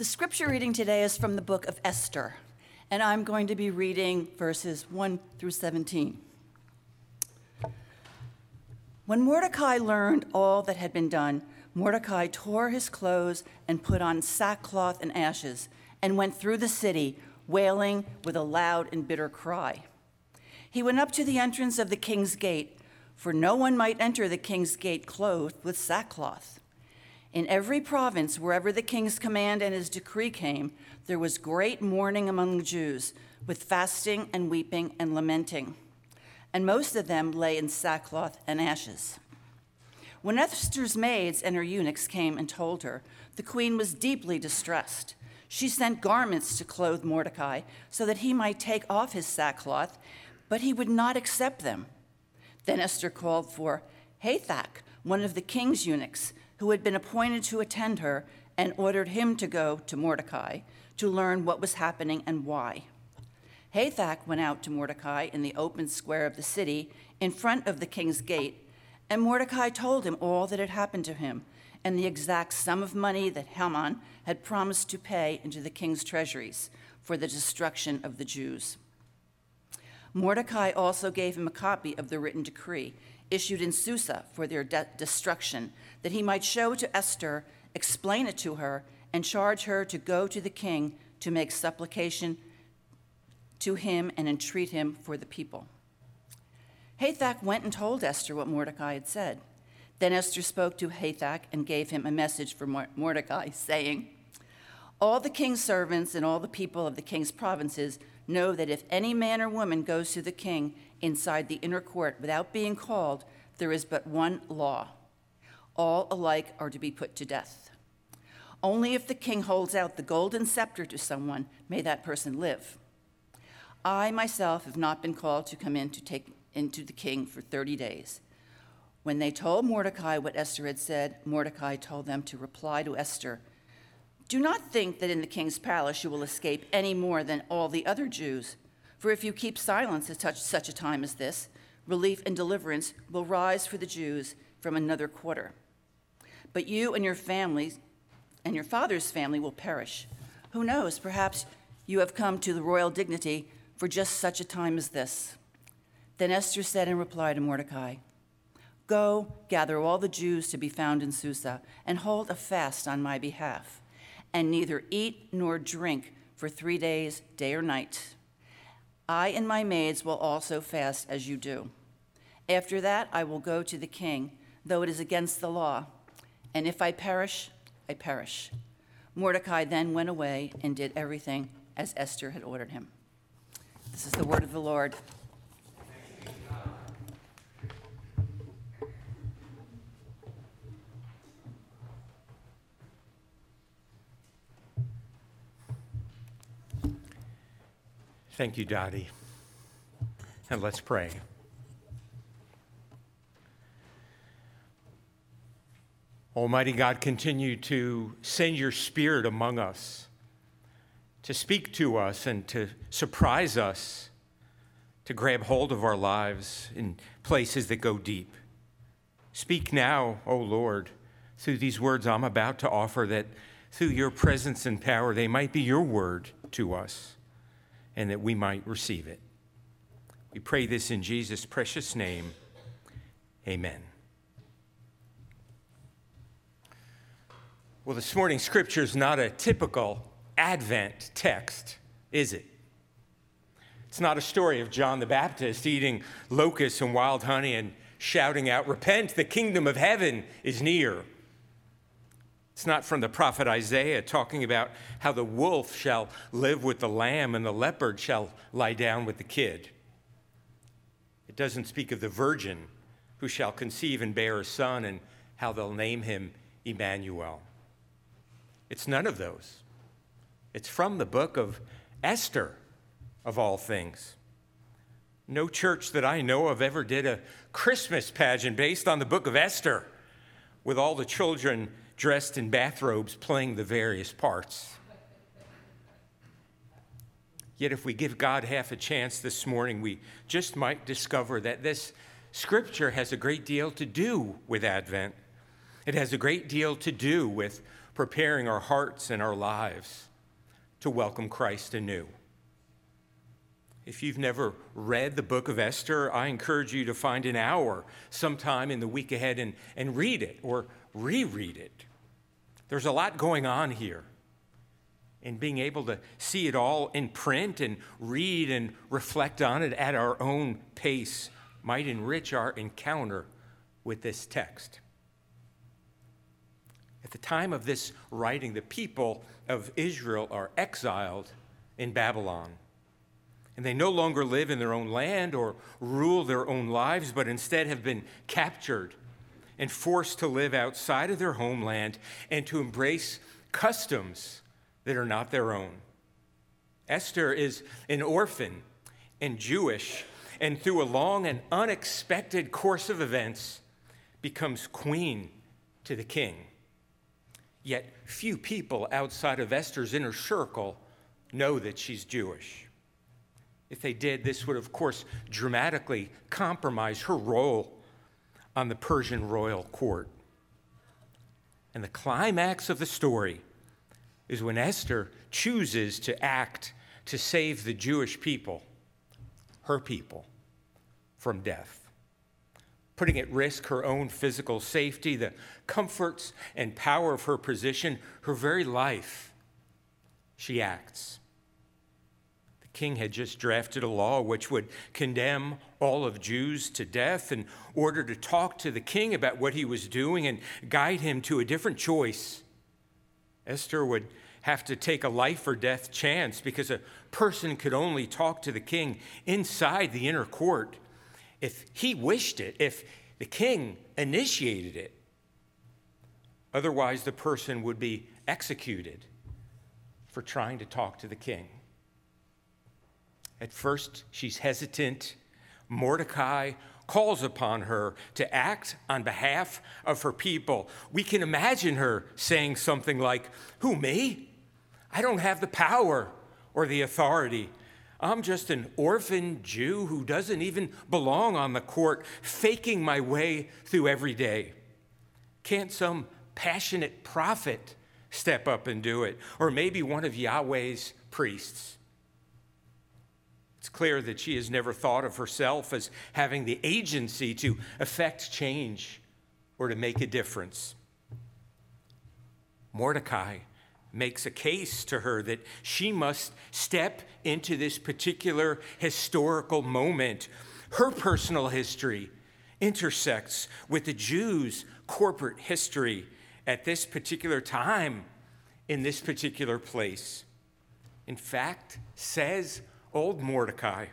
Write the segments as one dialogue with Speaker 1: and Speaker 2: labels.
Speaker 1: The scripture reading today is from the book of Esther, and I'm going to be reading verses 1 through 17. When Mordecai learned all that had been done, Mordecai tore his clothes and put on sackcloth and ashes, and went through the city, wailing with a loud and bitter cry. He went up to the entrance of the king's gate, for no one might enter the king's gate clothed with sackcloth. In every province, wherever the king's command and his decree came, there was great mourning among the Jews, with fasting and weeping and lamenting. And most of them lay in sackcloth and ashes. When Esther's maids and her eunuchs came and told her, the queen was deeply distressed. She sent garments to clothe Mordecai so that he might take off his sackcloth, but he would not accept them. Then Esther called for Hathach, one of the king's eunuchs who had been appointed to attend her, and ordered him to go to Mordecai to learn what was happening and why. Hathach went out to Mordecai in the open square of the city in front of the king's gate, and Mordecai told him all that had happened to him and the exact sum of money that Haman had promised to pay into the king's treasuries for the destruction of the Jews. Mordecai also gave him a copy of the written decree issued in Susa for their de- destruction, that he might show to Esther, explain it to her, and charge her to go to the king to make supplication to him and entreat him for the people. Hathach went and told Esther what Mordecai had said. Then Esther spoke to Hathach and gave him a message for Mordecai, saying, All the king's servants and all the people of the king's provinces know that if any man or woman goes to the king inside the inner court without being called, there is but one law. All alike are to be put to death. Only if the king holds out the golden scepter to someone may that person live. I myself have not been called to come in to take into the king for 30 days. When they told Mordecai what Esther had said, Mordecai told them to reply to Esther Do not think that in the king's palace you will escape any more than all the other Jews. For if you keep silence at such, a time as this, relief and deliverance will rise for the Jews from another quarter. But you and your families and your father's family will perish. Who knows? Perhaps you have come to the royal dignity for just such a time as this. Then Esther said in reply to Mordecai, Go, gather all the Jews to be found in Susa, and hold a fast on my behalf, and neither eat nor drink for three days, day or night. I and my maids will also fast as you do. After that, I will go to the king, though it is against the law. And if I perish, I perish. Mordecai then went away and did everything as Esther had ordered him. This is the word of the Lord.
Speaker 2: Thank you, Dottie. And let's pray. Almighty God, continue to send your spirit among us, to speak to us and to surprise us, to grab hold of our lives in places that go deep. Speak now, O Lord, through these words I'm about to offer, that through your presence and power, they might be your word to us and that we might receive it. We pray this in Jesus' precious name. Amen. Well, this morning's scripture is not a typical Advent text, is it? It's not a story of John the Baptist eating locusts and wild honey and shouting out, Repent, the kingdom of heaven is near. It's not from the prophet Isaiah talking about how the wolf shall live with the lamb and the leopard shall lie down with the kid. It doesn't speak of the virgin who shall conceive and bear a son and how they'll name him Emmanuel. It's none of those. It's from the book of Esther, of all things. No church that I know of ever did a Christmas pageant based on the book of Esther with all the children dressed in bathrobes playing the various parts. Yet, if we give God half a chance this morning, we just might discover that this scripture has a great deal to do with Advent. It has a great deal to do with preparing our hearts and our lives to welcome Christ anew. If you've never read the book of Esther, I encourage you to find an hour sometime in the week ahead and, and read it or reread it. There's a lot going on here. And being able to see it all in print and read and reflect on it at our own pace might enrich our encounter with this text. At the time of this writing, the people of Israel are exiled in Babylon. And they no longer live in their own land or rule their own lives, but instead have been captured and forced to live outside of their homeland and to embrace customs that are not their own. Esther is an orphan and Jewish, and through a long and unexpected course of events, becomes queen to the king. Yet few people outside of Esther's inner circle know that she's Jewish. If they did, this would, of course, dramatically compromise her role on the Persian royal court. And the climax of the story is when Esther chooses to act to save the Jewish people, her people, from death. Putting at risk her own physical safety, the comforts and power of her position, her very life, she acts king had just drafted a law which would condemn all of Jews to death in order to talk to the king about what he was doing and guide him to a different choice. Esther would have to take a life or death chance because a person could only talk to the king inside the inner court if he wished it, if the king initiated it. Otherwise, the person would be executed for trying to talk to the king. At first, she's hesitant. Mordecai calls upon her to act on behalf of her people. We can imagine her saying something like, Who, me? I don't have the power or the authority. I'm just an orphan Jew who doesn't even belong on the court, faking my way through every day. Can't some passionate prophet step up and do it? Or maybe one of Yahweh's priests? It's clear that she has never thought of herself as having the agency to effect change or to make a difference. Mordecai makes a case to her that she must step into this particular historical moment. Her personal history intersects with the Jews' corporate history at this particular time in this particular place. In fact, says old Mordecai.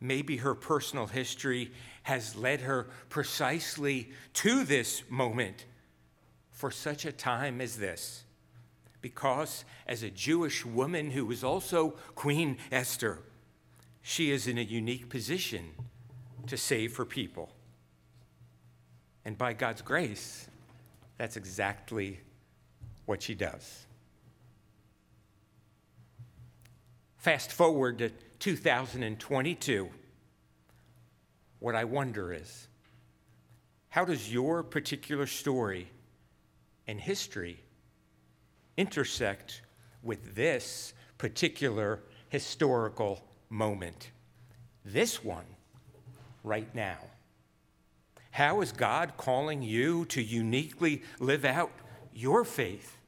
Speaker 2: Maybe her personal history has led her precisely to this moment for such a time as this. Because as a Jewish woman who was also Queen Esther, she is in a unique position to save her people. And by God's grace, that's exactly what she does. Fast forward to 2022. What I wonder is how does your particular story and history intersect with this particular historical moment? This one, right now. How is God calling you to uniquely live out your faith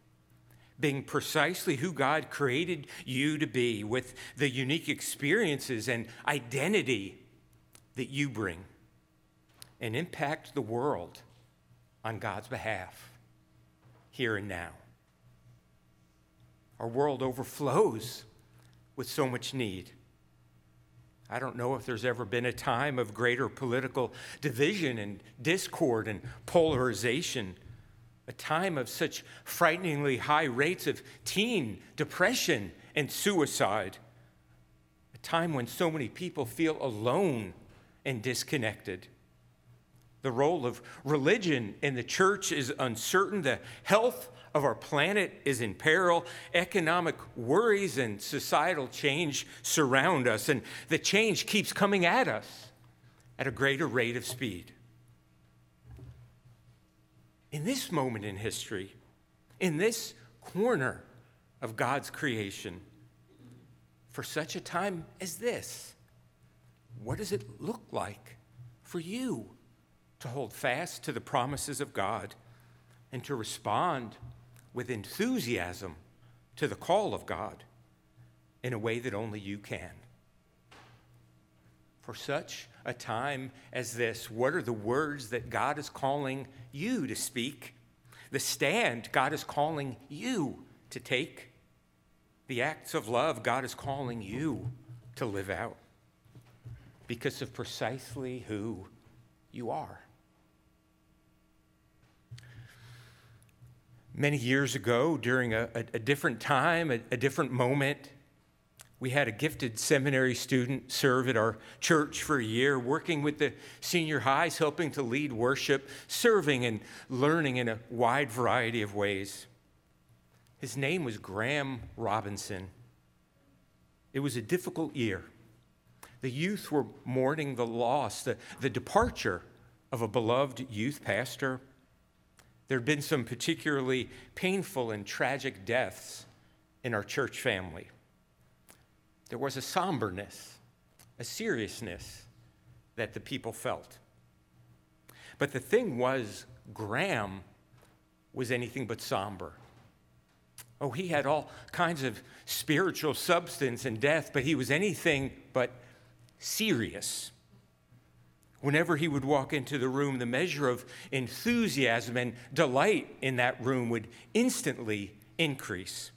Speaker 2: being precisely who God created you to be, with the unique experiences and identity that you bring, and impact the world on God's behalf, here and now. Our world overflows with so much need. I don't know if there's ever been a time of greater political division and discord and polarization a time of such frighteningly high rates of teen depression and suicide, a time when so many people feel alone and disconnected. The role of religion in the church is uncertain. The health of our planet is in peril. Economic worries and societal change surround us, and the change keeps coming at us at a greater rate of speed in this moment in history, in this corner of God's creation for such a time as this? What does it look like for you to hold fast to the promises of God and to respond with enthusiasm to the call of God in a way that only you can? For such a time as this, what are the words that God is calling you to speak? The stand God is calling you to take? The acts of love God is calling you to live out? Because of precisely who you are. Many years ago, during a, a, a different time, a, a different moment, we had a gifted seminary student serve at our church for a year, working with the senior highs, helping to lead worship, serving and learning in a wide variety of ways. His name was Graham Robinson. It was a difficult year. The youth were mourning the loss, the, the departure of a beloved youth pastor. There had been some particularly painful and tragic deaths in our church family there was a somberness, a seriousness that the people felt. But the thing was, Graham was anything but somber. Oh, he had all kinds of spiritual substance and death, but he was anything but serious. Whenever he would walk into the room, the measure of enthusiasm and delight in that room would instantly increase.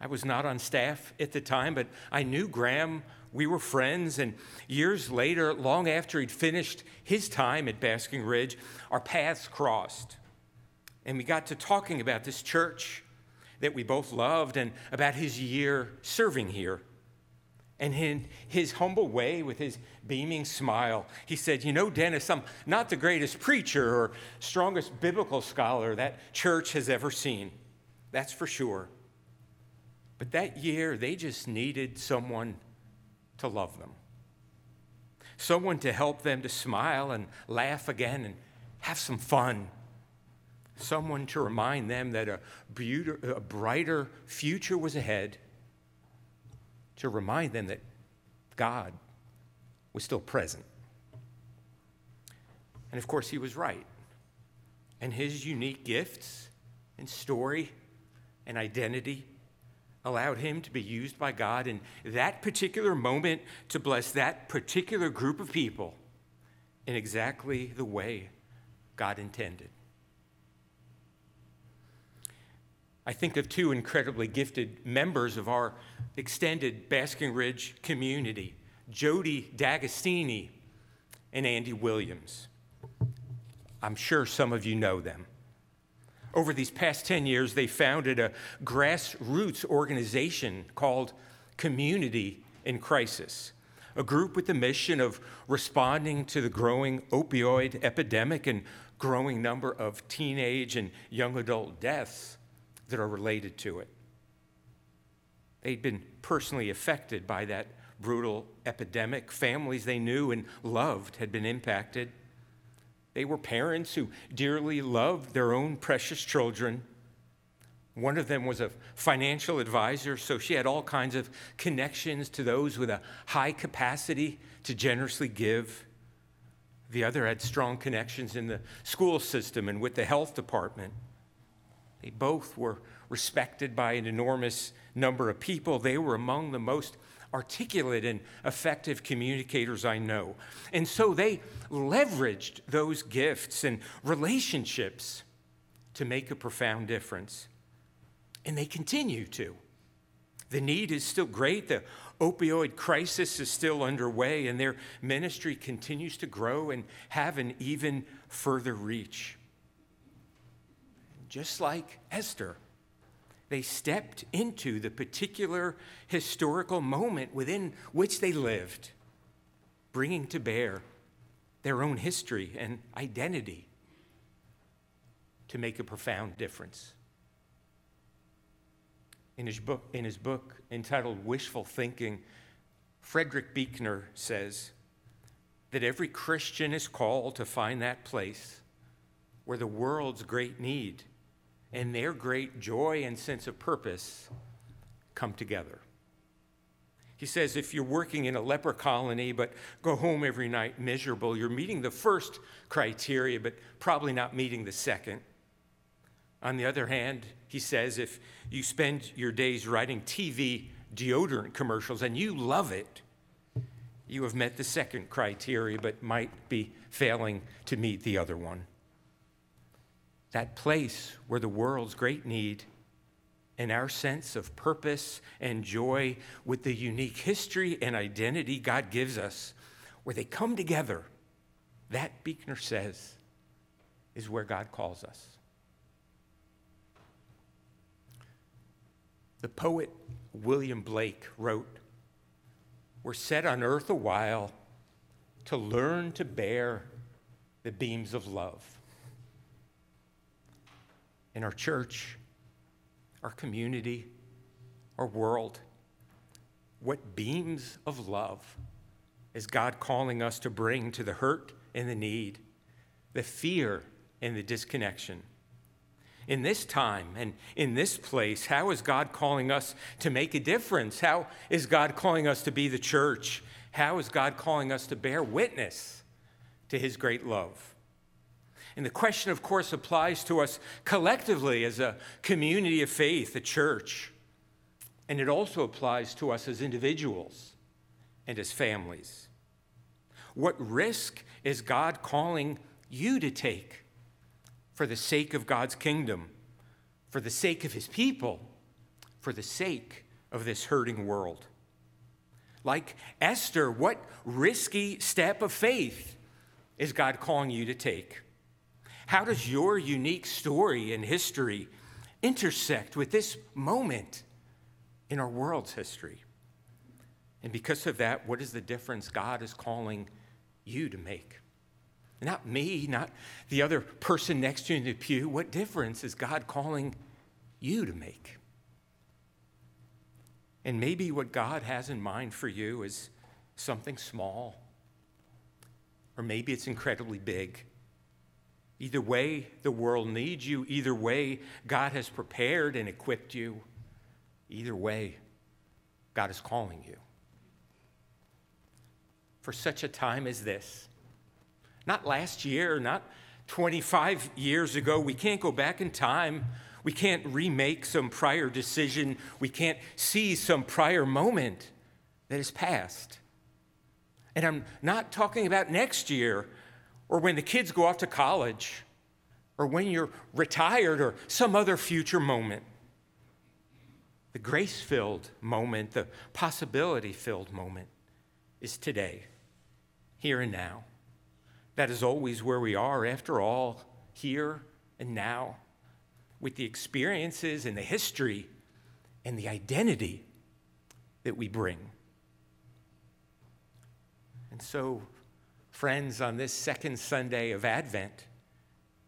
Speaker 2: I was not on staff at the time, but I knew Graham. We were friends, and years later, long after he'd finished his time at Basking Ridge, our paths crossed. And we got to talking about this church that we both loved and about his year serving here. And in his humble way, with his beaming smile, he said, You know, Dennis, I'm not the greatest preacher or strongest biblical scholar that church has ever seen. That's for sure. But that year, they just needed someone to love them, someone to help them to smile and laugh again and have some fun, someone to remind them that a, a brighter future was ahead, to remind them that God was still present. And of course, he was right. And his unique gifts and story and identity allowed him to be used by God in that particular moment to bless that particular group of people in exactly the way God intended. I think of two incredibly gifted members of our extended Basking Ridge community Jody D'Agostini and Andy Williams. I'm sure some of you know them. Over these past 10 years, they founded a grassroots organization called Community in Crisis, a group with the mission of responding to the growing opioid epidemic and growing number of teenage and young adult deaths that are related to it. They'd been personally affected by that brutal epidemic. Families they knew and loved had been impacted. They were parents who dearly loved their own precious children. One of them was a financial advisor, so she had all kinds of connections to those with a high capacity to generously give. The other had strong connections in the school system and with the health department. They both were respected by an enormous number of people. They were among the most articulate and effective communicators I know. And so they leveraged those gifts and relationships to make a profound difference. And they continue to. The need is still great. The opioid crisis is still underway, and their ministry continues to grow and have an even further reach. Just like Esther they stepped into the particular historical moment within which they lived, bringing to bear their own history and identity to make a profound difference. In his book, in his book entitled Wishful Thinking, Frederick Buechner says that every Christian is called to find that place where the world's great need and their great joy and sense of purpose come together. He says if you're working in a leper colony but go home every night miserable, you're meeting the first criteria, but probably not meeting the second. On the other hand, he says if you spend your days writing TV deodorant commercials and you love it, you have met the second criteria, but might be failing to meet the other one. That place where the world's great need and our sense of purpose and joy with the unique history and identity God gives us, where they come together, that, Buechner says, is where God calls us. The poet William Blake wrote, We're set on earth a while to learn to bear the beams of love. In our church, our community, our world, what beams of love is God calling us to bring to the hurt and the need, the fear and the disconnection? in this time and in this place? How is God calling us to make a difference? How is God calling us to be the church? How is God calling us to bear witness to his great love? And the question, of course, applies to us collectively as a community of faith, a church. And it also applies to us as individuals and as families. What risk is God calling you to take? for the sake of God's kingdom, for the sake of his people, for the sake of this hurting world. Like Esther, what risky step of faith is God calling you to take? How does your unique story and history intersect with this moment in our world's history? And because of that, what is the difference God is calling you to make? Not me, not the other person next to you in the pew. What difference is God calling you to make? And maybe what God has in mind for you is something small, or maybe it's incredibly big. Either way, the world needs you. Either way, God has prepared and equipped you. Either way, God is calling you. For such a time as this, not last year, not 25 years ago. We can't go back in time. We can't remake some prior decision. We can't see some prior moment that has passed. And I'm not talking about next year or when the kids go off to college or when you're retired or some other future moment. The grace filled moment, the possibility filled moment is today, here and now. That is always where we are, after all, here and now, with the experiences and the history and the identity that we bring. And so, friends, on this second Sunday of Advent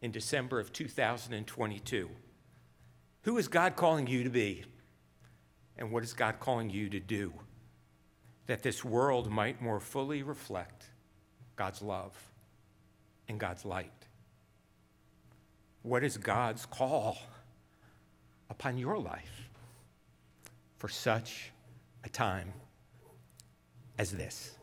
Speaker 2: in December of 2022, who is God calling you to be? And what is God calling you to do that this world might more fully reflect God's love? and God's light? What is God's call upon your life for such a time as this?